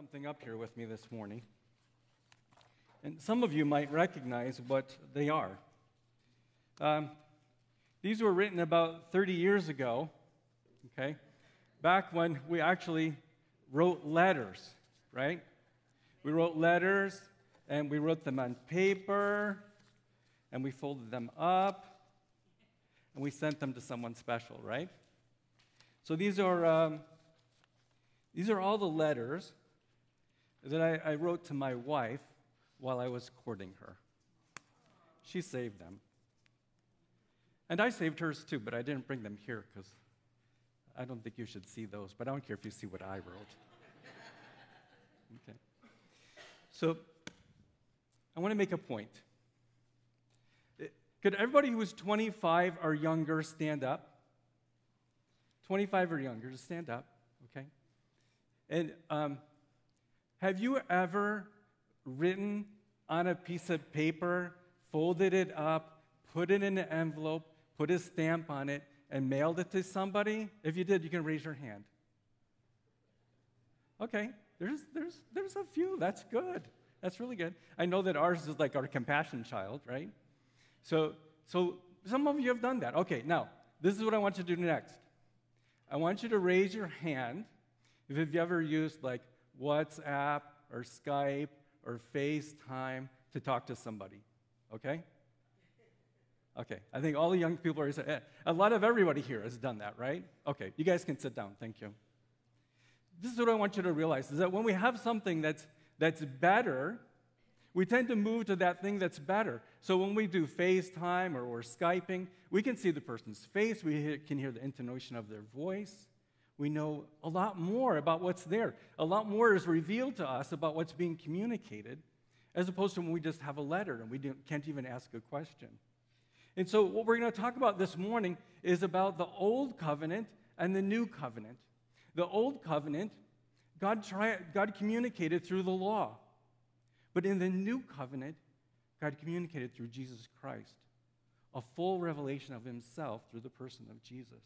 something up here with me this morning. And some of you might recognize what they are. Um, these were written about 30 years ago, okay? Back when we actually wrote letters, right? We wrote letters and we wrote them on paper and we folded them up and we sent them to someone special, right? So these are, um, these are all the letters that I, I wrote to my wife while I was courting her. She saved them. And I saved hers too, but I didn't bring them here because I don't think you should see those, but I don't care if you see what I wrote. okay. So I want to make a point. Could everybody who is 25 or younger stand up? 25 or younger, just stand up, okay? And um, have you ever written on a piece of paper, folded it up, put it in an envelope, put a stamp on it, and mailed it to somebody? If you did, you can raise your hand. Okay, there's, there's, there's a few. That's good. That's really good. I know that ours is like our compassion child, right? So, so some of you have done that. Okay, now, this is what I want you to do next. I want you to raise your hand if you've ever used like WhatsApp or Skype or FaceTime to talk to somebody. Okay? Okay, I think all the young people are, a lot of everybody here has done that, right? Okay, you guys can sit down, thank you. This is what I want you to realize is that when we have something that's, that's better, we tend to move to that thing that's better. So when we do FaceTime or we're Skyping, we can see the person's face, we can hear the intonation of their voice, we know a lot more about what's there. A lot more is revealed to us about what's being communicated, as opposed to when we just have a letter and we can't even ask a question. And so, what we're going to talk about this morning is about the old covenant and the new covenant. The old covenant, God, God communicated through the law. But in the new covenant, God communicated through Jesus Christ, a full revelation of himself through the person of Jesus.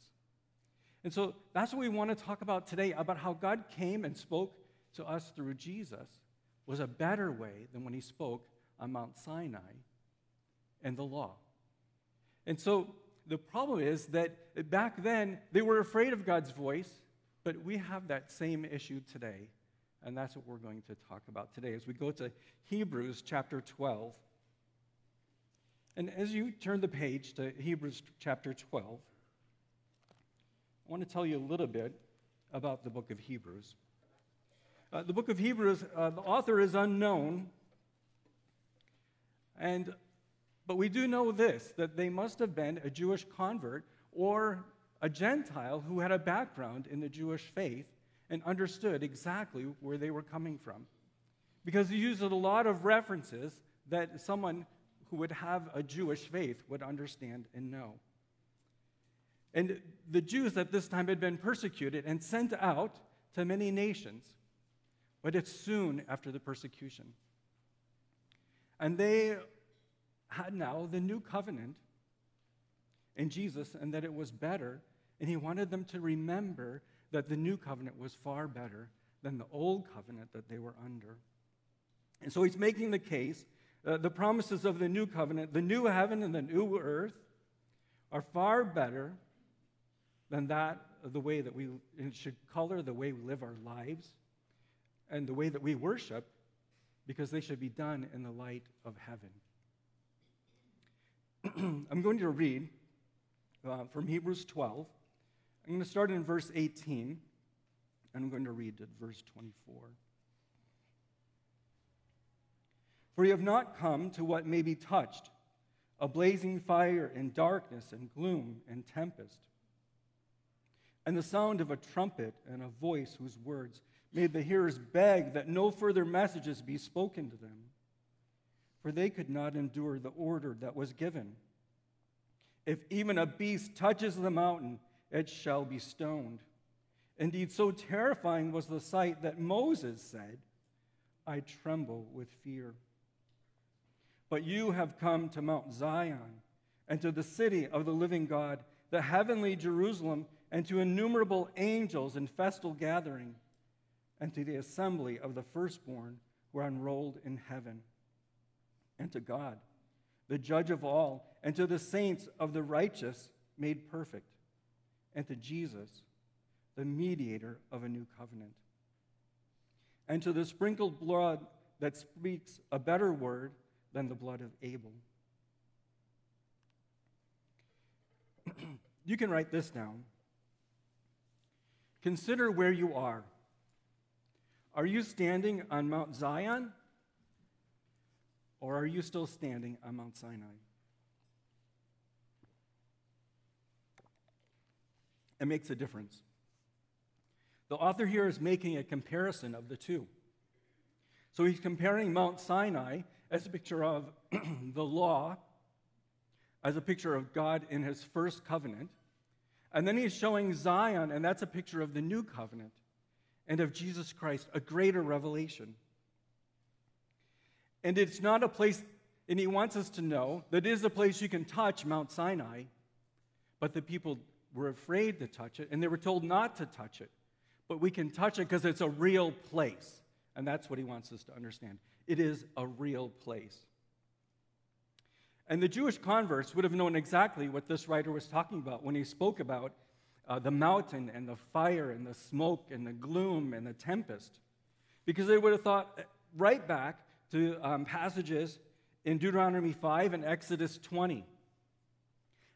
And so that's what we want to talk about today about how God came and spoke to us through Jesus was a better way than when he spoke on Mount Sinai and the law. And so the problem is that back then they were afraid of God's voice, but we have that same issue today. And that's what we're going to talk about today as we go to Hebrews chapter 12. And as you turn the page to Hebrews chapter 12, I want to tell you a little bit about the book of Hebrews. Uh, the book of Hebrews, uh, the author is unknown, and, but we do know this that they must have been a Jewish convert or a Gentile who had a background in the Jewish faith and understood exactly where they were coming from. Because he uses a lot of references that someone who would have a Jewish faith would understand and know. And the Jews at this time had been persecuted and sent out to many nations, but it's soon after the persecution. And they had now the new covenant in Jesus and that it was better. And he wanted them to remember that the new covenant was far better than the old covenant that they were under. And so he's making the case the promises of the new covenant, the new heaven and the new earth, are far better than that of the way that we it should color the way we live our lives and the way that we worship because they should be done in the light of heaven. I'm going to read uh, from Hebrews 12. I'm going to start in verse 18, and I'm going to read to verse 24. For you have not come to what may be touched a blazing fire and darkness and gloom and tempest and the sound of a trumpet and a voice whose words made the hearers beg that no further messages be spoken to them, for they could not endure the order that was given. If even a beast touches the mountain, it shall be stoned. Indeed, so terrifying was the sight that Moses said, I tremble with fear. But you have come to Mount Zion and to the city of the living God, the heavenly Jerusalem and to innumerable angels in festal gathering, and to the assembly of the firstborn who are enrolled in heaven, and to God, the judge of all, and to the saints of the righteous made perfect, and to Jesus, the mediator of a new covenant, and to the sprinkled blood that speaks a better word than the blood of Abel. you can write this down. Consider where you are. Are you standing on Mount Zion? Or are you still standing on Mount Sinai? It makes a difference. The author here is making a comparison of the two. So he's comparing Mount Sinai as a picture of the law, as a picture of God in his first covenant. And then he's showing Zion, and that's a picture of the new covenant and of Jesus Christ, a greater revelation. And it's not a place, and he wants us to know that it is a place you can touch Mount Sinai, but the people were afraid to touch it, and they were told not to touch it. But we can touch it because it's a real place. And that's what he wants us to understand. It is a real place. And the Jewish converts would have known exactly what this writer was talking about when he spoke about uh, the mountain and the fire and the smoke and the gloom and the tempest. Because they would have thought right back to um, passages in Deuteronomy 5 and Exodus 20.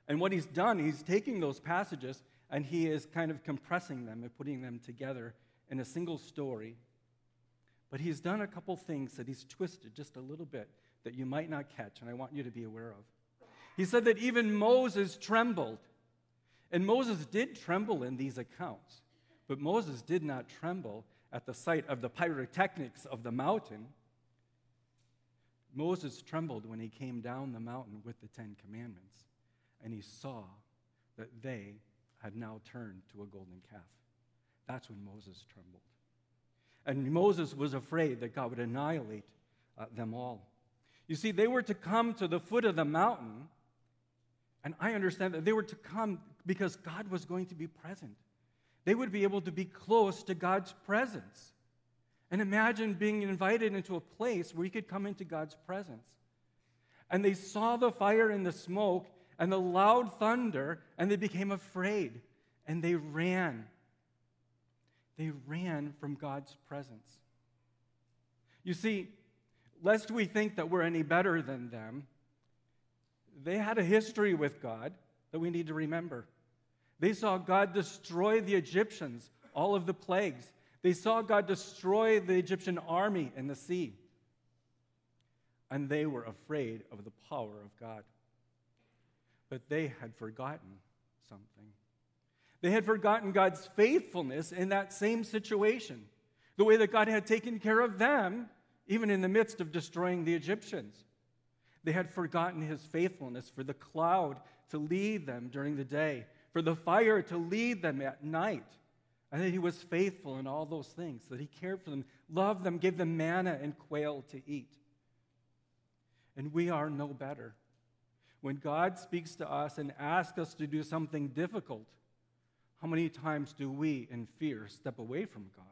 And what he's done, he's taking those passages and he is kind of compressing them and putting them together in a single story. But he's done a couple things that he's twisted just a little bit that you might not catch, and I want you to be aware of. He said that even Moses trembled and Moses did tremble in these accounts, but Moses did not tremble at the sight of the pyrotechnics of the mountain. Moses trembled when he came down the mountain with the Ten Commandments, and he saw that they had now turned to a golden calf. That's when Moses trembled. And Moses was afraid that God would annihilate uh, them all. You see, they were to come to the foot of the mountain, and I understand that they were to come because God was going to be present. They would be able to be close to God's presence. And imagine being invited into a place where you could come into God's presence. And they saw the fire and the smoke and the loud thunder, and they became afraid and they ran. They ran from God's presence. You see, lest we think that we're any better than them, they had a history with God that we need to remember. They saw God destroy the Egyptians, all of the plagues. They saw God destroy the Egyptian army in the sea. And they were afraid of the power of God. But they had forgotten something. They had forgotten God's faithfulness in that same situation, the way that God had taken care of them, even in the midst of destroying the Egyptians. They had forgotten his faithfulness for the cloud to lead them during the day for the fire to lead them at night. And that he was faithful in all those things, that he cared for them, loved them, gave them manna and quail to eat. And we are no better. When God speaks to us and asks us to do something difficult, how many times do we, in fear, step away from God,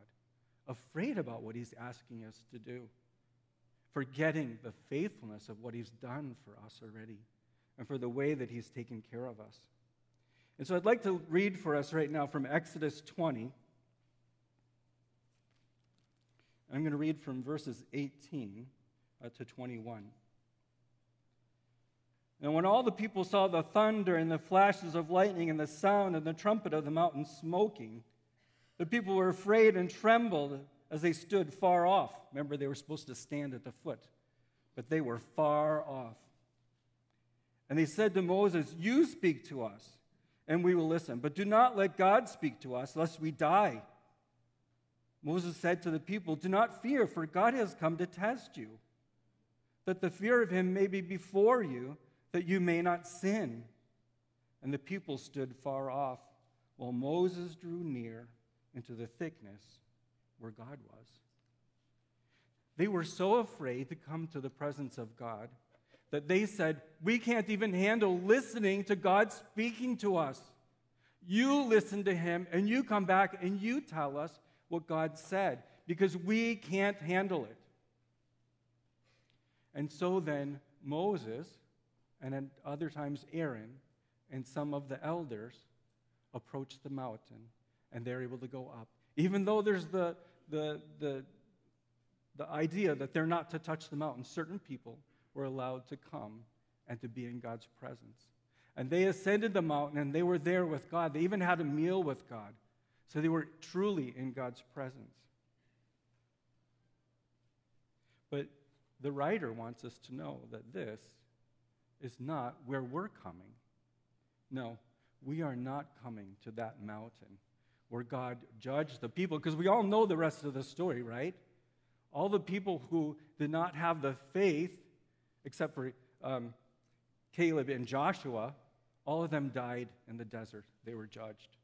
afraid about what he's asking us to do, forgetting the faithfulness of what he's done for us already and for the way that he's taken care of us? And so I'd like to read for us right now from Exodus 20. I'm going to read from verses 18 uh, to 21. And when all the people saw the thunder and the flashes of lightning and the sound and the trumpet of the mountain smoking, the people were afraid and trembled as they stood far off. Remember, they were supposed to stand at the foot, but they were far off. And they said to Moses, You speak to us and we will listen. But do not let God speak to us, lest we die. Moses said to the people, Do not fear, for God has come to test you, that the fear of him may be before you, that you may not sin. And the people stood far off, while Moses drew near into the thickness where God was. They were so afraid to come to the presence of God that they said, We can't even handle listening to God speaking to us. You listen to him and you come back and you tell us what God said because we can't handle it. And so then Moses, and at other times Aaron, and some of the elders approach the mountain, and they're able to go up. Even though there's the, the, the, the idea that they're not to touch the mountain, certain people were allowed to come and to be in God's presence. And they ascended the mountain and they were there with God. They even had a meal with God. So they were truly in God's presence. But the writer wants us to know that this is not where we're coming. No, we are not coming to that mountain where God judged the people, because we all know the rest of the story, right? All the people who did not have the faith, except for um, Caleb and Joshua, all of them died in the desert. They were judged.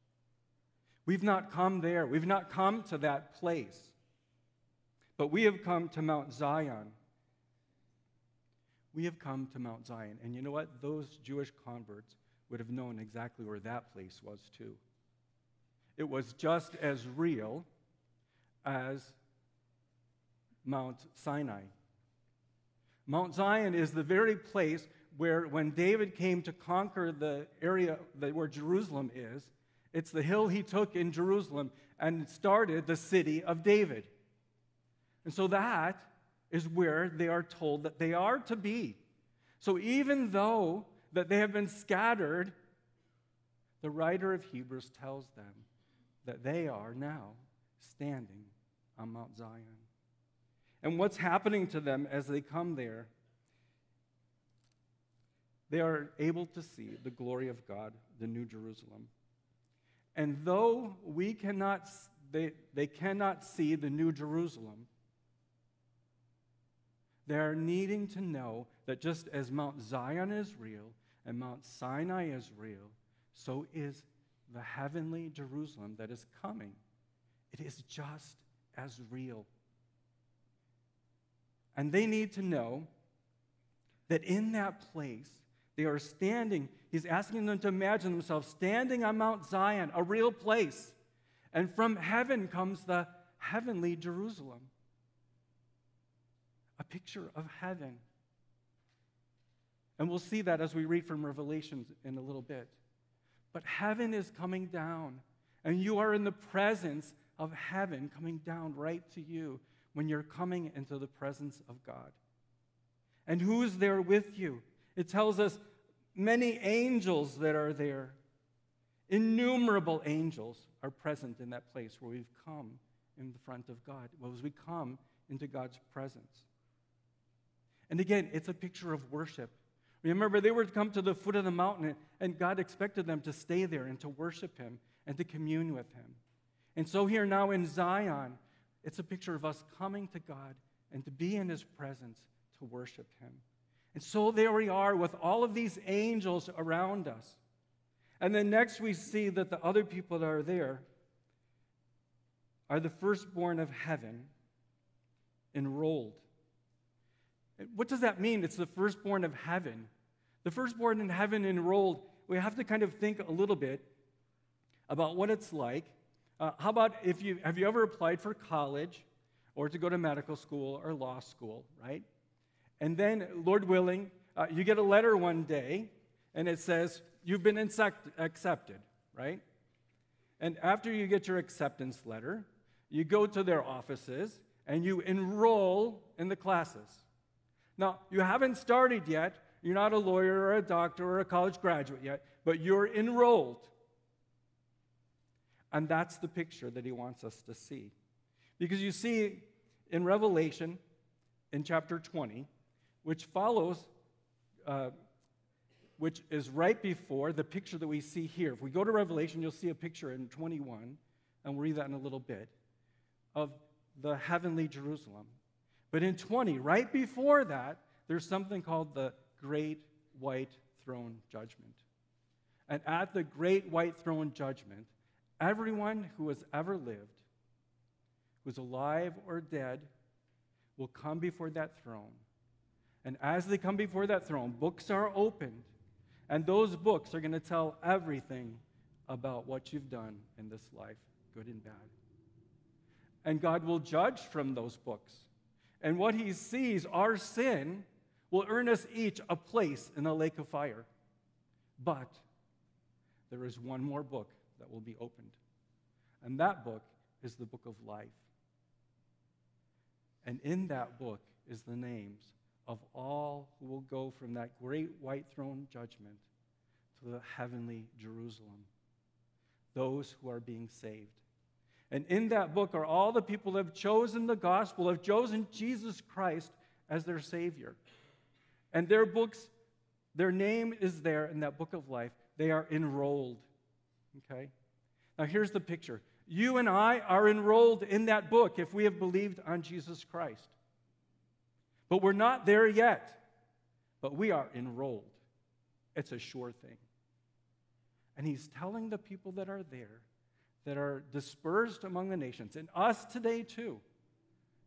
We've not come there. We've not come to that place. But we have come to Mount Zion. We have come to Mount Zion. And you know what? Those Jewish converts would have known exactly where that place was, too. It was just as real as Mount Sinai. Mount Zion is the very place where, when David came to conquer the area that, where Jerusalem is, it's the hill he took in Jerusalem and started the city of David. And so that is where they are told that they are to be. So even though that they have been scattered, the writer of Hebrews tells them that they are now standing on Mount Zion. And what's happening to them as they come there? They are able to see the glory of God, the New Jerusalem. And though we cannot, they, they cannot see the New Jerusalem, they are needing to know that just as Mount Zion is real and Mount Sinai is real, so is the heavenly Jerusalem that is coming. It is just as real. And they need to know that in that place, they are standing. He's asking them to imagine themselves standing on Mount Zion, a real place. And from heaven comes the heavenly Jerusalem, a picture of heaven. And we'll see that as we read from Revelations in a little bit. But heaven is coming down, and you are in the presence of heaven coming down right to you when you're coming into the presence of God. And who is there with you? It tells us many angels that are there. Innumerable angels are present in that place where we've come in the front of God, as we come into God's presence. And again, it's a picture of worship. Remember, they were to come to the foot of the mountain, and God expected them to stay there and to worship Him and to commune with Him. And so, here now in Zion, it's a picture of us coming to God and to be in His presence to worship Him. And so there we are with all of these angels around us. And then next we see that the other people that are there are the firstborn of heaven enrolled. What does that mean? It's the firstborn of heaven. The firstborn in heaven enrolled. We have to kind of think a little bit about what it's like. Uh, how about if you have you ever applied for college or to go to medical school or law school, right? And then, Lord willing, uh, you get a letter one day and it says, You've been insect- accepted, right? And after you get your acceptance letter, you go to their offices and you enroll in the classes. Now, you haven't started yet. You're not a lawyer or a doctor or a college graduate yet, but you're enrolled. And that's the picture that he wants us to see. Because you see, in Revelation, in chapter 20, which follows, uh, which is right before the picture that we see here. If we go to Revelation, you'll see a picture in 21, and we'll read that in a little bit, of the heavenly Jerusalem. But in 20, right before that, there's something called the Great White Throne Judgment. And at the Great White Throne Judgment, everyone who has ever lived, who's alive or dead, will come before that throne and as they come before that throne, books are opened. And those books are going to tell everything about what you've done in this life, good and bad. and God will judge from those books. And what he sees, our sin, will earn us each a place in the lake of fire. But there is one more book that will be opened, and that book is the book of life. And in that book is the names of all who will go from that great white throne judgment to the heavenly Jerusalem, those who are being saved. And in that book are all the people who have chosen the gospel, have chosen Jesus Christ as their Savior. And their books, their name is there in that book of life. They are enrolled. Okay? Now here's the picture. You and I are enrolled in that book if we have believed on Jesus Christ. But we're not there yet. But we are enrolled. It's a sure thing. And he's telling the people that are there that are dispersed among the nations, and us today too,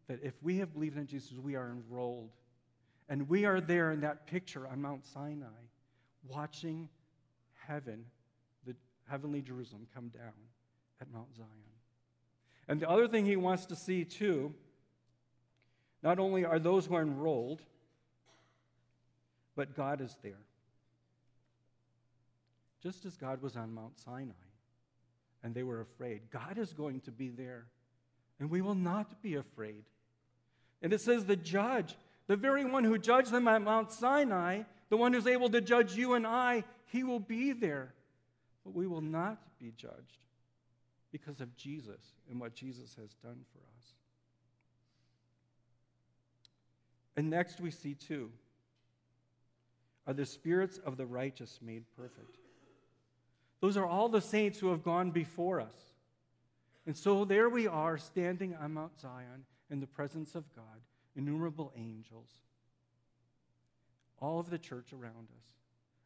that if we have believed in Jesus, we are enrolled. And we are there in that picture on Mount Sinai, watching heaven, the heavenly Jerusalem, come down at Mount Zion. And the other thing he wants to see too, not only are those who are enrolled, but God is there. Just as God was on Mount Sinai and they were afraid. God is going to be there, and we will not be afraid. And it says, the judge, the very one who judged them at Mount Sinai, the one who's able to judge you and I, he will be there. But we will not be judged because of Jesus and what Jesus has done for us. And next we see two are the spirits of the righteous made perfect. Those are all the saints who have gone before us. And so there we are, standing on Mount Zion in the presence of God, innumerable angels, all of the church around us,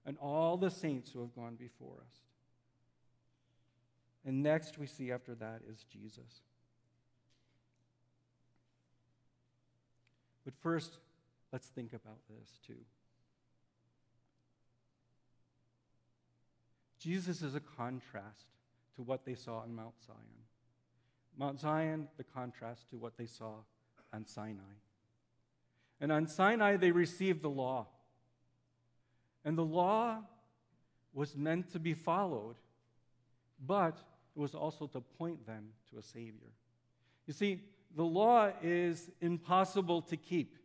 and all the saints who have gone before us. And next we see after that is Jesus. But first, let's think about this too. Jesus is a contrast to what they saw on Mount Zion. Mount Zion, the contrast to what they saw on Sinai. And on Sinai, they received the law. And the law was meant to be followed, but it was also to point them to a Savior. You see, the law is impossible to keep.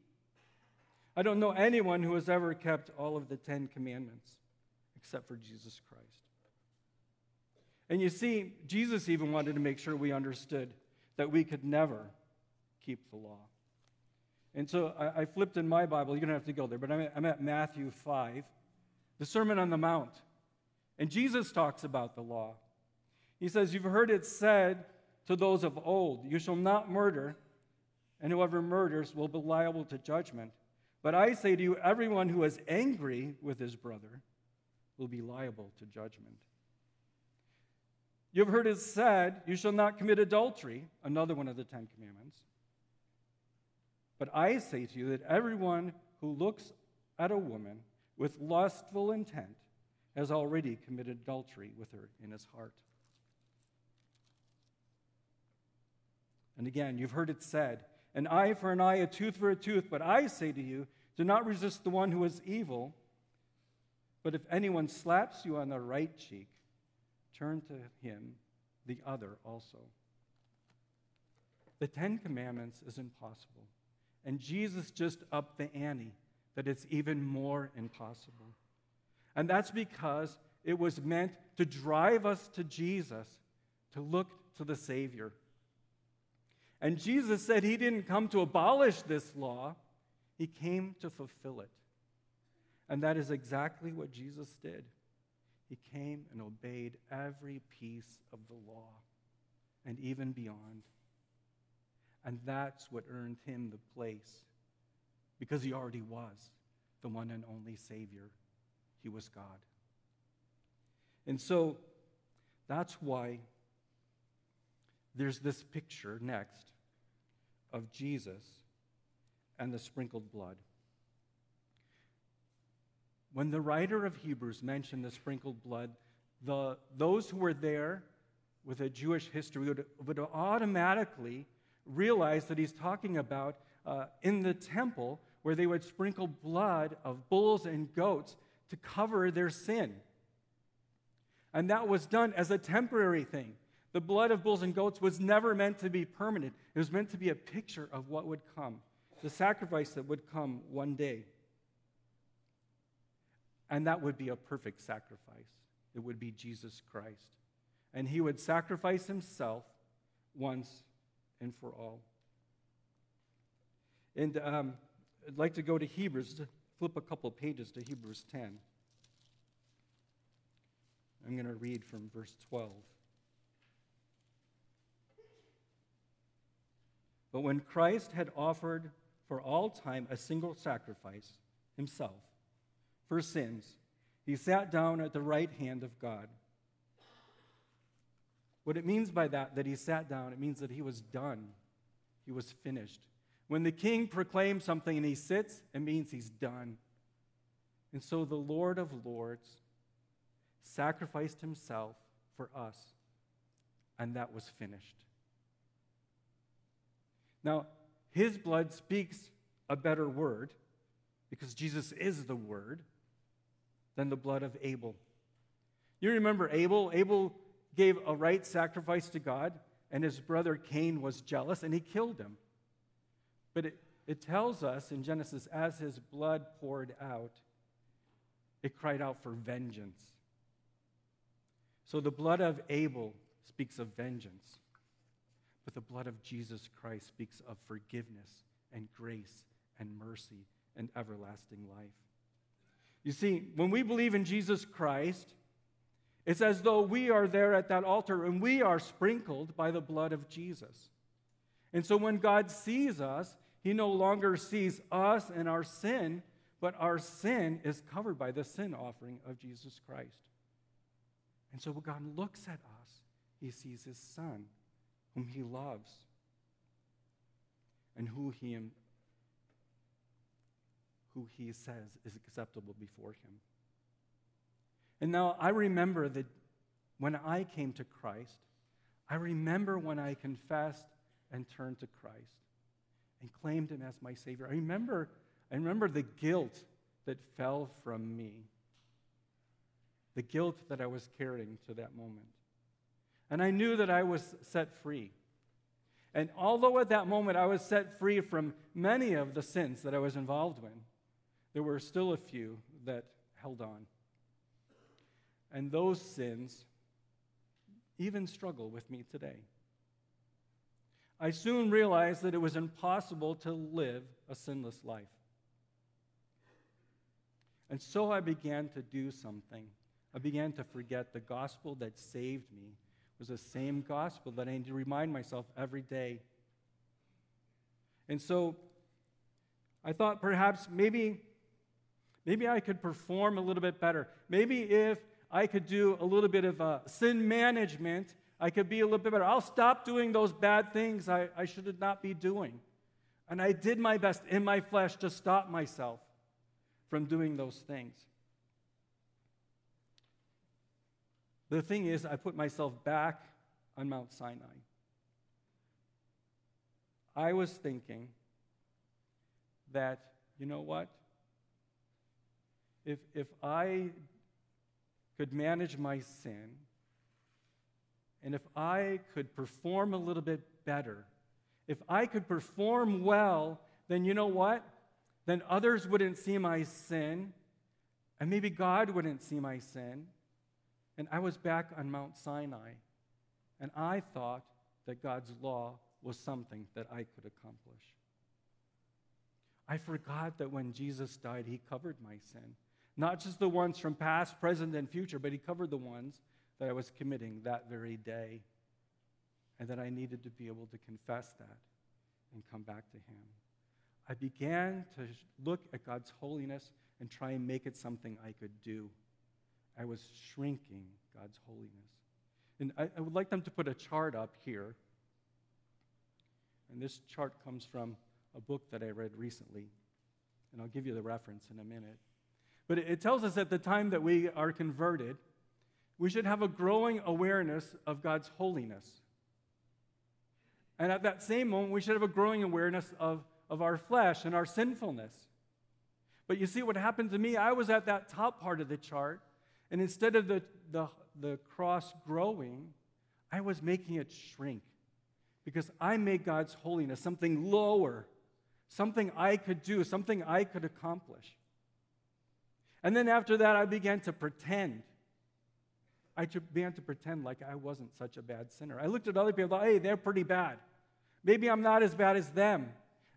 I don't know anyone who has ever kept all of the Ten Commandments except for Jesus Christ. And you see, Jesus even wanted to make sure we understood that we could never keep the law. And so I, I flipped in my Bible. You don't have to go there, but I'm at, I'm at Matthew 5, the Sermon on the Mount. And Jesus talks about the law. He says, You've heard it said to those of old, You shall not murder, and whoever murders will be liable to judgment. But I say to you, everyone who is angry with his brother will be liable to judgment. You've heard it said, You shall not commit adultery, another one of the Ten Commandments. But I say to you that everyone who looks at a woman with lustful intent has already committed adultery with her in his heart. And again, you've heard it said, An eye for an eye, a tooth for a tooth. But I say to you, do not resist the one who is evil. But if anyone slaps you on the right cheek, turn to him the other also. The Ten Commandments is impossible. And Jesus just upped the ante that it's even more impossible. And that's because it was meant to drive us to Jesus, to look to the Savior. And Jesus said he didn't come to abolish this law, he came to fulfill it. And that is exactly what Jesus did. He came and obeyed every piece of the law and even beyond. And that's what earned him the place because he already was the one and only Savior. He was God. And so that's why there's this picture next of Jesus and the sprinkled blood. When the writer of Hebrews mentioned the sprinkled blood, the, those who were there with a Jewish history would, would automatically realize that he's talking about uh, in the temple where they would sprinkle blood of bulls and goats to cover their sin. And that was done as a temporary thing. The blood of bulls and goats was never meant to be permanent, it was meant to be a picture of what would come, the sacrifice that would come one day. And that would be a perfect sacrifice. It would be Jesus Christ. And he would sacrifice himself once and for all. And um, I'd like to go to Hebrews, flip a couple pages to Hebrews 10. I'm going to read from verse 12. But when Christ had offered for all time a single sacrifice, himself, for sins, he sat down at the right hand of God. What it means by that, that he sat down, it means that he was done. He was finished. When the king proclaims something and he sits, it means he's done. And so the Lord of Lords sacrificed himself for us, and that was finished. Now, his blood speaks a better word because Jesus is the word than the blood of Abel. You remember Abel? Abel gave a right sacrifice to God, and his brother Cain was jealous and he killed him. But it, it tells us in Genesis, as his blood poured out, it cried out for vengeance. So the blood of Abel speaks of vengeance, but the blood of Jesus Christ speaks of forgiveness and grace and mercy and everlasting life. You see, when we believe in Jesus Christ, it's as though we are there at that altar and we are sprinkled by the blood of Jesus. And so when God sees us, he no longer sees us and our sin, but our sin is covered by the sin offering of Jesus Christ. And so when God looks at us, he sees his son, whom he loves, and who he who he says is acceptable before him. And now I remember that when I came to Christ, I remember when I confessed and turned to Christ and claimed him as my Savior. I remember, I remember the guilt that fell from me, the guilt that I was carrying to that moment. And I knew that I was set free. And although at that moment I was set free from many of the sins that I was involved in, there were still a few that held on. And those sins even struggle with me today. I soon realized that it was impossible to live a sinless life. And so I began to do something. I began to forget the gospel that saved me was the same gospel that I need to remind myself every day. And so I thought perhaps maybe Maybe I could perform a little bit better. Maybe if I could do a little bit of uh, sin management, I could be a little bit better. I'll stop doing those bad things I, I should not be doing. And I did my best in my flesh to stop myself from doing those things. The thing is, I put myself back on Mount Sinai. I was thinking that, you know what? If, if I could manage my sin, and if I could perform a little bit better, if I could perform well, then you know what? Then others wouldn't see my sin, and maybe God wouldn't see my sin. And I was back on Mount Sinai, and I thought that God's law was something that I could accomplish. I forgot that when Jesus died, he covered my sin. Not just the ones from past, present, and future, but he covered the ones that I was committing that very day. And that I needed to be able to confess that and come back to him. I began to look at God's holiness and try and make it something I could do. I was shrinking God's holiness. And I, I would like them to put a chart up here. And this chart comes from a book that I read recently. And I'll give you the reference in a minute. But it tells us at the time that we are converted, we should have a growing awareness of God's holiness. And at that same moment, we should have a growing awareness of, of our flesh and our sinfulness. But you see, what happened to me, I was at that top part of the chart, and instead of the, the, the cross growing, I was making it shrink because I made God's holiness something lower, something I could do, something I could accomplish. And then after that, I began to pretend. I began to pretend like I wasn't such a bad sinner. I looked at other people, thought, hey, they're pretty bad. Maybe I'm not as bad as them.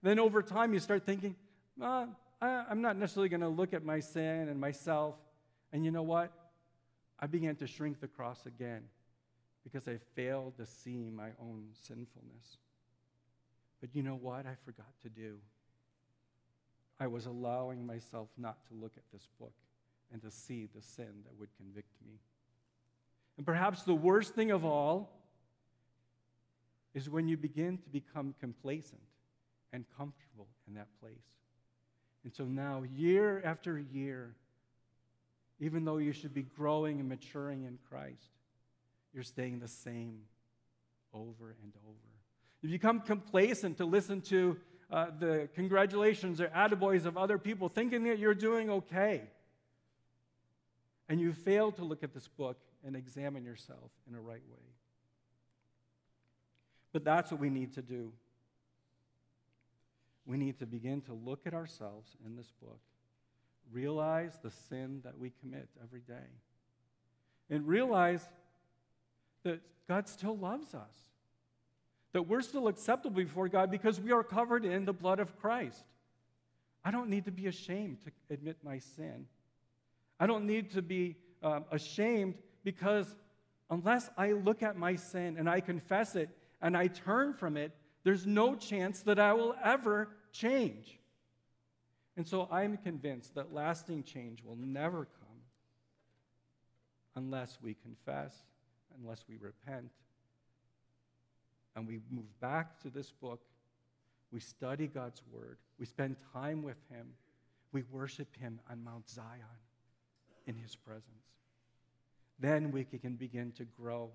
Then over time, you start thinking, I'm not necessarily going to look at my sin and myself. And you know what? I began to shrink the cross again because I failed to see my own sinfulness. But you know what I forgot to do? I was allowing myself not to look at this book and to see the sin that would convict me. And perhaps the worst thing of all is when you begin to become complacent and comfortable in that place. And so now, year after year, even though you should be growing and maturing in Christ, you're staying the same over and over. You become complacent to listen to uh, the congratulations or attaboys of other people, thinking that you're doing okay. And you fail to look at this book and examine yourself in a right way. But that's what we need to do. We need to begin to look at ourselves in this book, realize the sin that we commit every day, and realize that God still loves us, that we're still acceptable before God because we are covered in the blood of Christ. I don't need to be ashamed to admit my sin. I don't need to be um, ashamed because unless I look at my sin and I confess it and I turn from it, there's no chance that I will ever change. And so I'm convinced that lasting change will never come unless we confess, unless we repent, and we move back to this book. We study God's word. We spend time with Him. We worship Him on Mount Zion in His presence. Then we can begin to grow.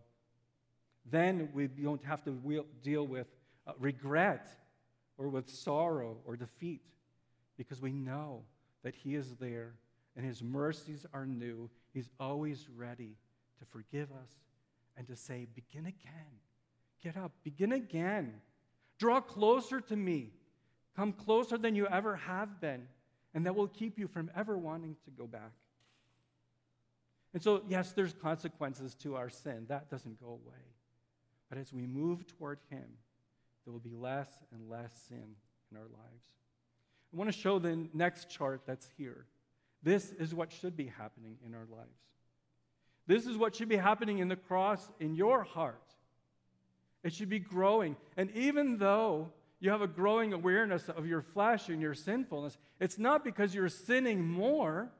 Then we don't have to deal with uh, regret or with sorrow or defeat because we know that He is there and His mercies are new. He's always ready to forgive us and to say, Begin again. Get up. Begin again. Draw closer to me. Come closer than you ever have been. And that will keep you from ever wanting to go back. And so, yes, there's consequences to our sin. That doesn't go away. But as we move toward Him, there will be less and less sin in our lives. I want to show the next chart that's here. This is what should be happening in our lives. This is what should be happening in the cross in your heart. It should be growing. And even though you have a growing awareness of your flesh and your sinfulness, it's not because you're sinning more,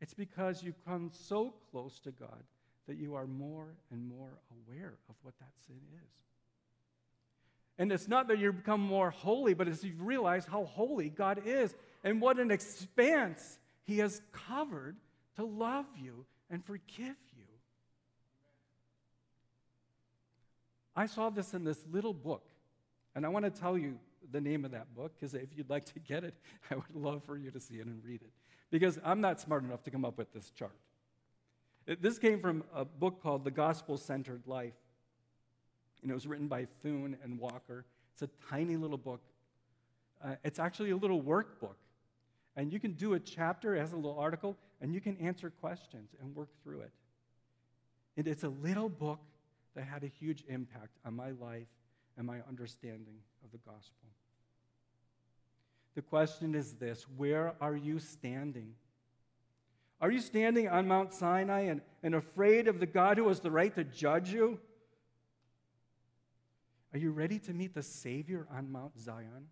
it's because you've come so close to God that you are more and more aware of what that sin is. And it's not that you become more holy, but it's you realize how holy God is and what an expanse He has covered to love you and forgive you. I saw this in this little book, and I want to tell you the name of that book because if you'd like to get it, I would love for you to see it and read it because I'm not smart enough to come up with this chart. This came from a book called The Gospel Centered Life. And it was written by Thune and Walker. It's a tiny little book. Uh, it's actually a little workbook. And you can do a chapter as a little article, and you can answer questions and work through it. And it's a little book that had a huge impact on my life and my understanding of the gospel. The question is this Where are you standing? Are you standing on Mount Sinai and, and afraid of the God who has the right to judge you? Are you ready to meet the Savior on Mount Zion?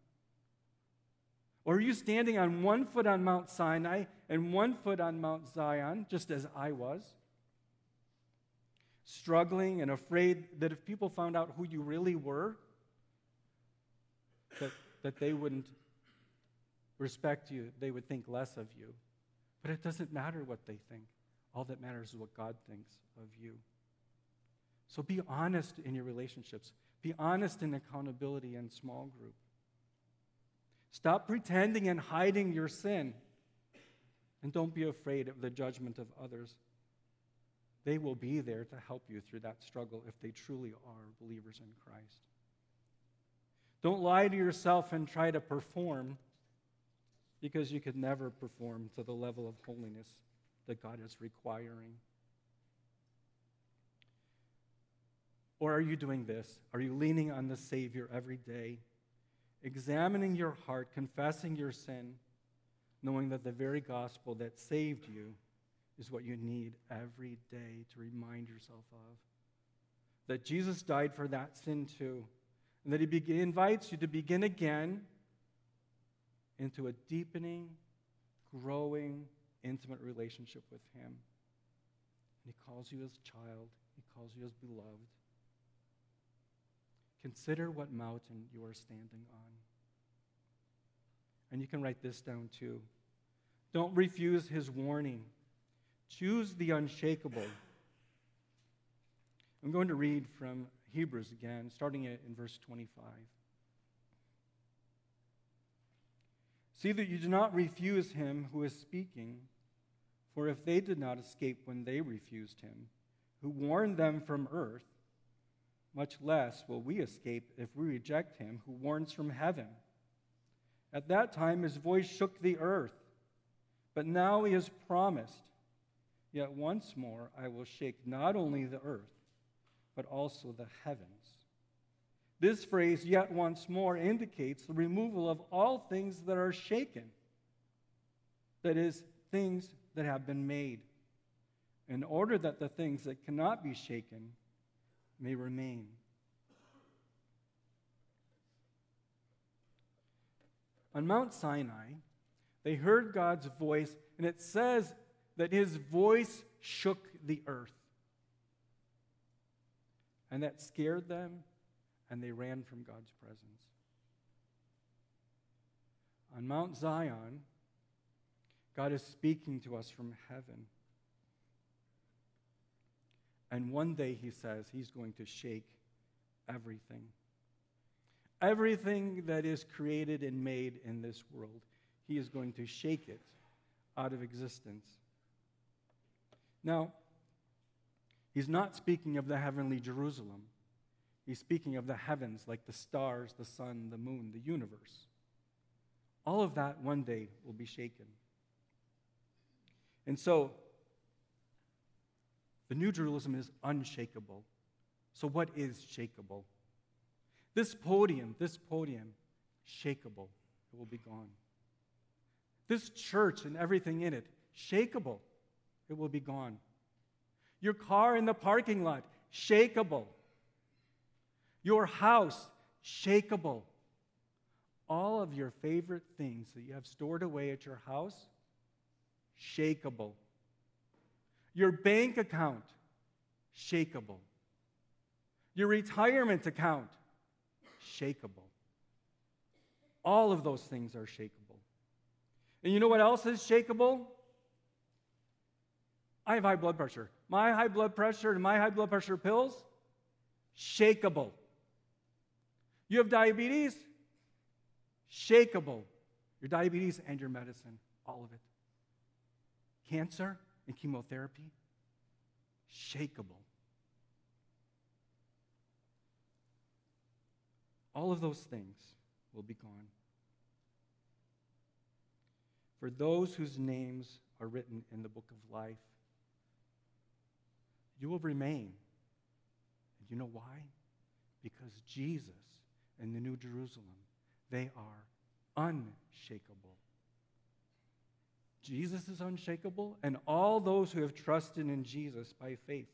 Or are you standing on one foot on Mount Sinai and one foot on Mount Zion, just as I was? Struggling and afraid that if people found out who you really were, that, that they wouldn't respect you, they would think less of you. But it doesn't matter what they think. All that matters is what God thinks of you. So be honest in your relationships. Be honest in accountability and small group. Stop pretending and hiding your sin. And don't be afraid of the judgment of others. They will be there to help you through that struggle if they truly are believers in Christ. Don't lie to yourself and try to perform because you could never perform to the level of holiness that God is requiring. Or are you doing this? Are you leaning on the Savior every day, examining your heart, confessing your sin, knowing that the very gospel that saved you is what you need every day to remind yourself of? That Jesus died for that sin too, and that He be- invites you to begin again into a deepening, growing, intimate relationship with Him. And He calls you His child, He calls you His beloved. Consider what mountain you are standing on. And you can write this down too. Don't refuse His warning, choose the unshakable. I'm going to read from Hebrews again, starting in verse 25. See that you do not refuse him who is speaking, for if they did not escape when they refused him, who warned them from earth, much less will we escape if we reject him who warns from heaven. At that time his voice shook the earth, but now he has promised, Yet once more I will shake not only the earth, but also the heavens. This phrase, yet once more, indicates the removal of all things that are shaken. That is, things that have been made, in order that the things that cannot be shaken may remain. On Mount Sinai, they heard God's voice, and it says that his voice shook the earth. And that scared them and they ran from God's presence. On Mount Zion, God is speaking to us from heaven. And one day, he says, he's going to shake everything. Everything that is created and made in this world, he is going to shake it out of existence. Now, he's not speaking of the heavenly Jerusalem. He's speaking of the heavens, like the stars, the sun, the moon, the universe. All of that one day will be shaken. And so, the New Jerusalem is unshakable. So, what is shakable? This podium, this podium, shakable. It will be gone. This church and everything in it, shakable. It will be gone. Your car in the parking lot, shakable your house shakable. All of your favorite things that you have stored away at your house shakable. Your bank account shakable. Your retirement account shakable. All of those things are shakable. And you know what else is shakable? I have high blood pressure. My high blood pressure and my high blood pressure pills, shakable. You have diabetes? Shakable. Your diabetes and your medicine, all of it. Cancer and chemotherapy? Shakable. All of those things will be gone. For those whose names are written in the book of life, you will remain. And you know why? Because Jesus and the New Jerusalem, they are unshakable. Jesus is unshakable, and all those who have trusted in Jesus by faith,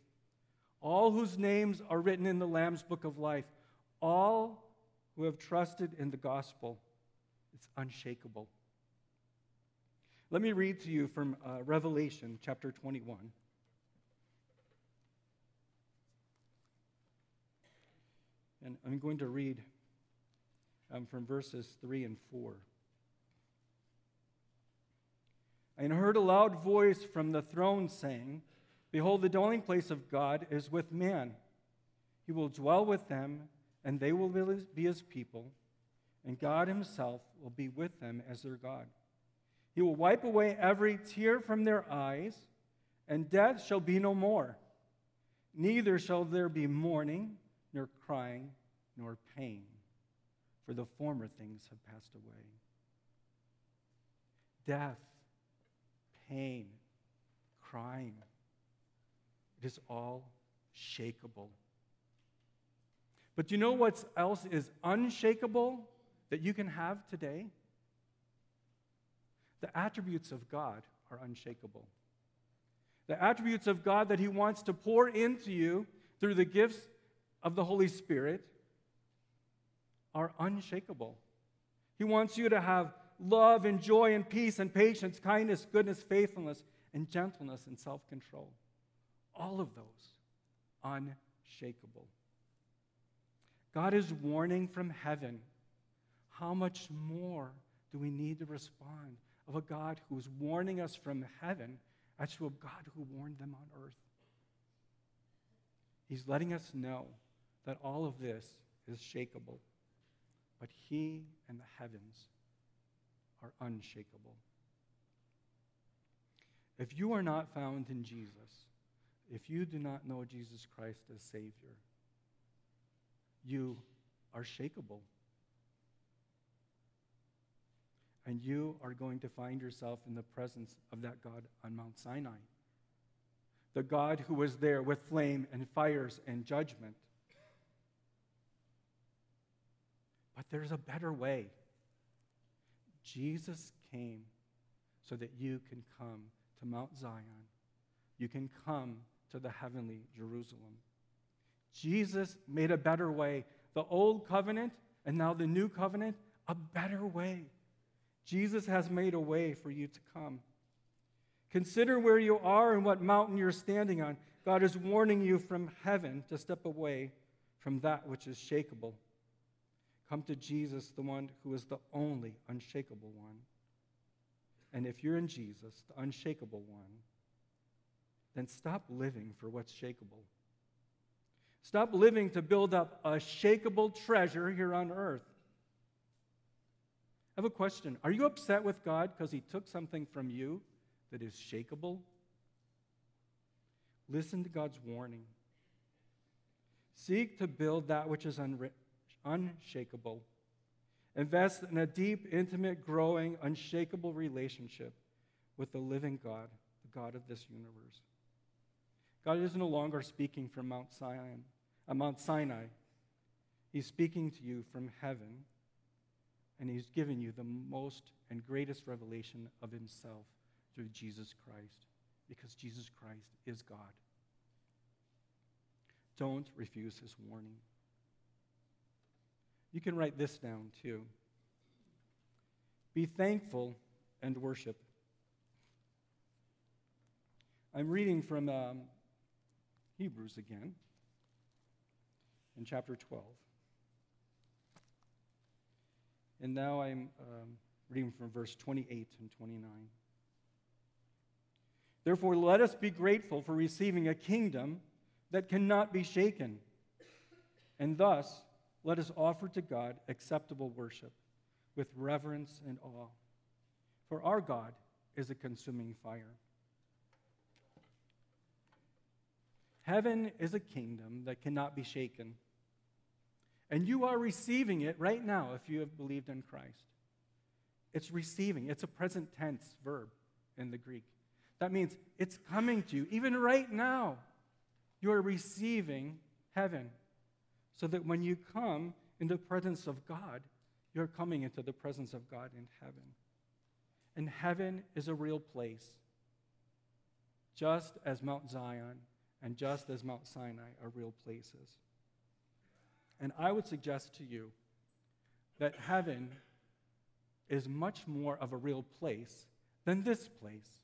all whose names are written in the Lamb's book of life, all who have trusted in the gospel, it's unshakable. Let me read to you from uh, Revelation chapter 21. And I'm going to read um, from verses 3 and 4. And heard a loud voice from the throne saying, Behold, the dwelling place of God is with man. He will dwell with them, and they will be his people, and God himself will be with them as their God. He will wipe away every tear from their eyes, and death shall be no more. Neither shall there be mourning, nor crying, nor pain, for the former things have passed away. Death, pain, crying, it is all shakable. But you know what else is unshakable that you can have today? The attributes of God are unshakable. The attributes of God that He wants to pour into you through the gifts of the Holy Spirit are unshakable. He wants you to have love and joy and peace and patience, kindness, goodness, faithfulness, and gentleness and self control. All of those unshakable. God is warning from heaven. How much more do we need to respond of a God who is warning us from heaven as to a God who warned them on earth? He's letting us know that all of this is shakable, but He and the heavens are unshakable. If you are not found in Jesus, if you do not know Jesus Christ as Savior, you are shakable. And you are going to find yourself in the presence of that God on Mount Sinai. The God who was there with flame and fires and judgment. But there's a better way. Jesus came so that you can come to Mount Zion. You can come to the heavenly Jerusalem. Jesus made a better way. The old covenant and now the new covenant, a better way. Jesus has made a way for you to come. Consider where you are and what mountain you're standing on. God is warning you from heaven to step away from that which is shakable. Come to Jesus, the one who is the only unshakable one. And if you're in Jesus, the unshakable one, then stop living for what's shakable. Stop living to build up a shakable treasure here on earth. I have a question. Are you upset with God because He took something from you that is shakable? Listen to God's warning. Seek to build that which is unri- unshakable. Invest in a deep, intimate, growing, unshakable relationship with the living God, the God of this universe. God is no longer speaking from Mount Sinai, uh, Mount Sinai. He's speaking to you from heaven, and He's given you the most and greatest revelation of Himself through Jesus Christ, because Jesus Christ is God. Don't refuse His warning. You can write this down too. Be thankful and worship. I'm reading from um, Hebrews again in chapter 12. And now I'm um, reading from verse 28 and 29. Therefore, let us be grateful for receiving a kingdom that cannot be shaken. And thus, let us offer to God acceptable worship with reverence and awe. For our God is a consuming fire. Heaven is a kingdom that cannot be shaken. And you are receiving it right now if you have believed in Christ. It's receiving, it's a present tense verb in the Greek. That means it's coming to you. Even right now, you are receiving heaven. So that when you come in the presence of God, you're coming into the presence of God in heaven. And heaven is a real place, just as Mount Zion and just as Mount Sinai are real places. And I would suggest to you that heaven is much more of a real place than this place.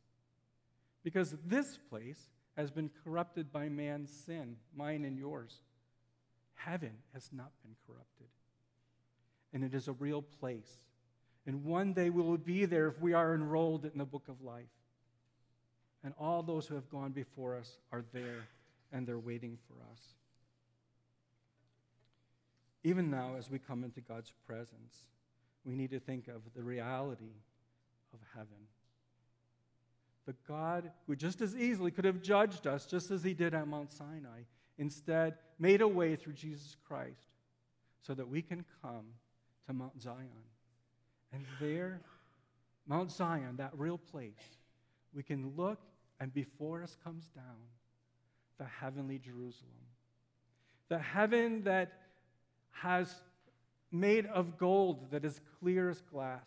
Because this place has been corrupted by man's sin, mine and yours. Heaven has not been corrupted. And it is a real place. And one day we will be there if we are enrolled in the book of life. And all those who have gone before us are there, and they're waiting for us. even now, as we come into God's presence, we need to think of the reality of heaven. The God who just as easily could have judged us, just as he did at Mount Sinai, instead made a way through Jesus Christ so that we can come to Mount Zion. And there, Mount Zion, that real place, we can look and before us comes down the heavenly Jerusalem. The heaven that has made of gold that is clear as glass,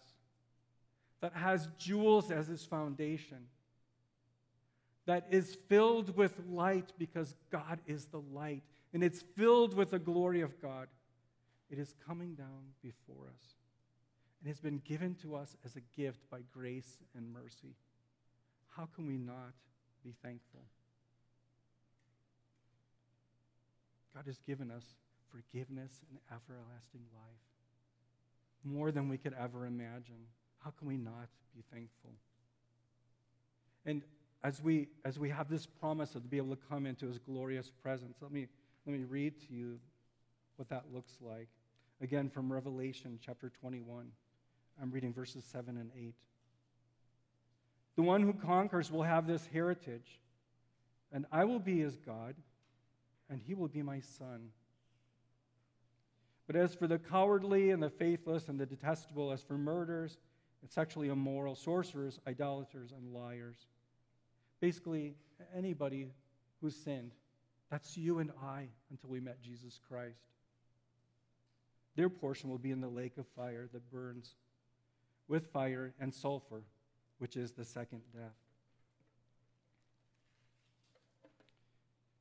that has jewels as its foundation, that is filled with light because God is the light, and it's filled with the glory of God. It is coming down before us. and has been given to us as a gift by grace and mercy. How can we not be thankful? God has given us forgiveness and everlasting life. More than we could ever imagine. How can we not be thankful? And as we, as we have this promise of to be able to come into his glorious presence, let me, let me read to you what that looks like. Again, from Revelation chapter 21. I'm reading verses 7 and 8. The one who conquers will have this heritage, and I will be his God, and he will be my son. But as for the cowardly and the faithless and the detestable, as for murderers and sexually immoral, sorcerers, idolaters, and liars, basically anybody who's sinned, that's you and I until we met Jesus Christ. Their portion will be in the lake of fire that burns with fire and sulfur, which is the second death.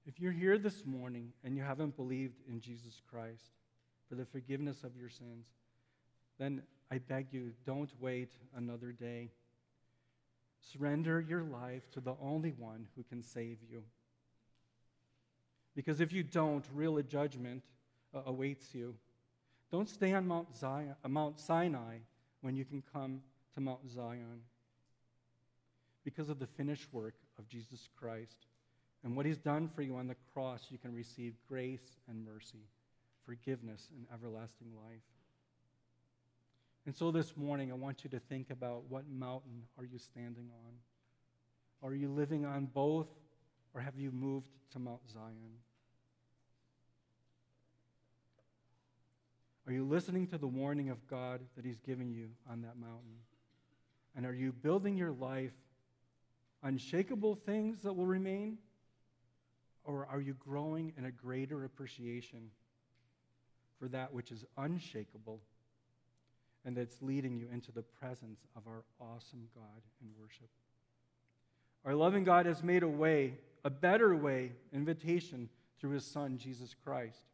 If you're here this morning and you haven't believed in Jesus Christ, for the forgiveness of your sins, then I beg you, don't wait another day. Surrender your life to the only one who can save you. Because if you don't, real judgment uh, awaits you. Don't stay on Mount, Zion, uh, Mount Sinai when you can come to Mount Zion. Because of the finished work of Jesus Christ and what he's done for you on the cross, you can receive grace and mercy forgiveness, and everlasting life. And so this morning, I want you to think about what mountain are you standing on? Are you living on both, or have you moved to Mount Zion? Are you listening to the warning of God that He's given you on that mountain? And are you building your life unshakable things that will remain? Or are you growing in a greater appreciation for that which is unshakable and that's leading you into the presence of our awesome God in worship. Our loving God has made a way, a better way, invitation through his Son, Jesus Christ.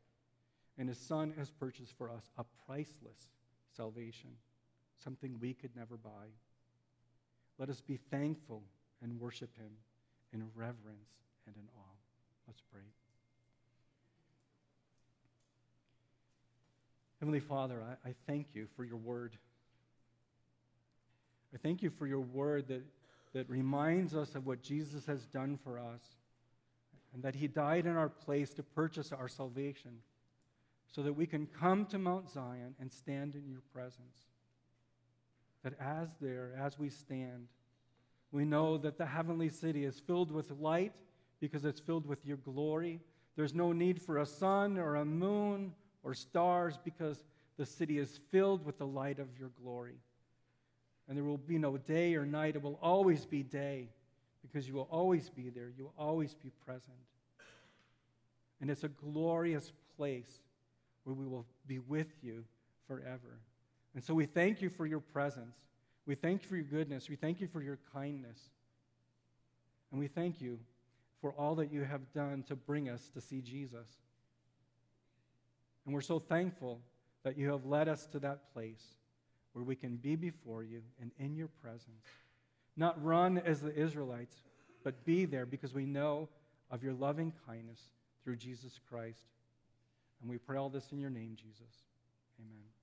And his Son has purchased for us a priceless salvation, something we could never buy. Let us be thankful and worship him in reverence and in awe. Let's pray. Heavenly Father, I, I thank you for your word. I thank you for your word that, that reminds us of what Jesus has done for us and that he died in our place to purchase our salvation so that we can come to Mount Zion and stand in your presence. That as there, as we stand, we know that the heavenly city is filled with light because it's filled with your glory. There's no need for a sun or a moon or stars because the city is filled with the light of your glory. And there will be no day or night. It will always be day because you will always be there. You will always be present. And it's a glorious place where we will be with you forever. And so we thank you for your presence. We thank you for your goodness. We thank you for your kindness. And we thank you for all that you have done to bring us to see Jesus. And we're so thankful that you have led us to that place where we can be before you and in your presence. Not run as the Israelites, but be there because we know of your loving kindness through Jesus Christ. And we pray all this in your name, Jesus. Amen.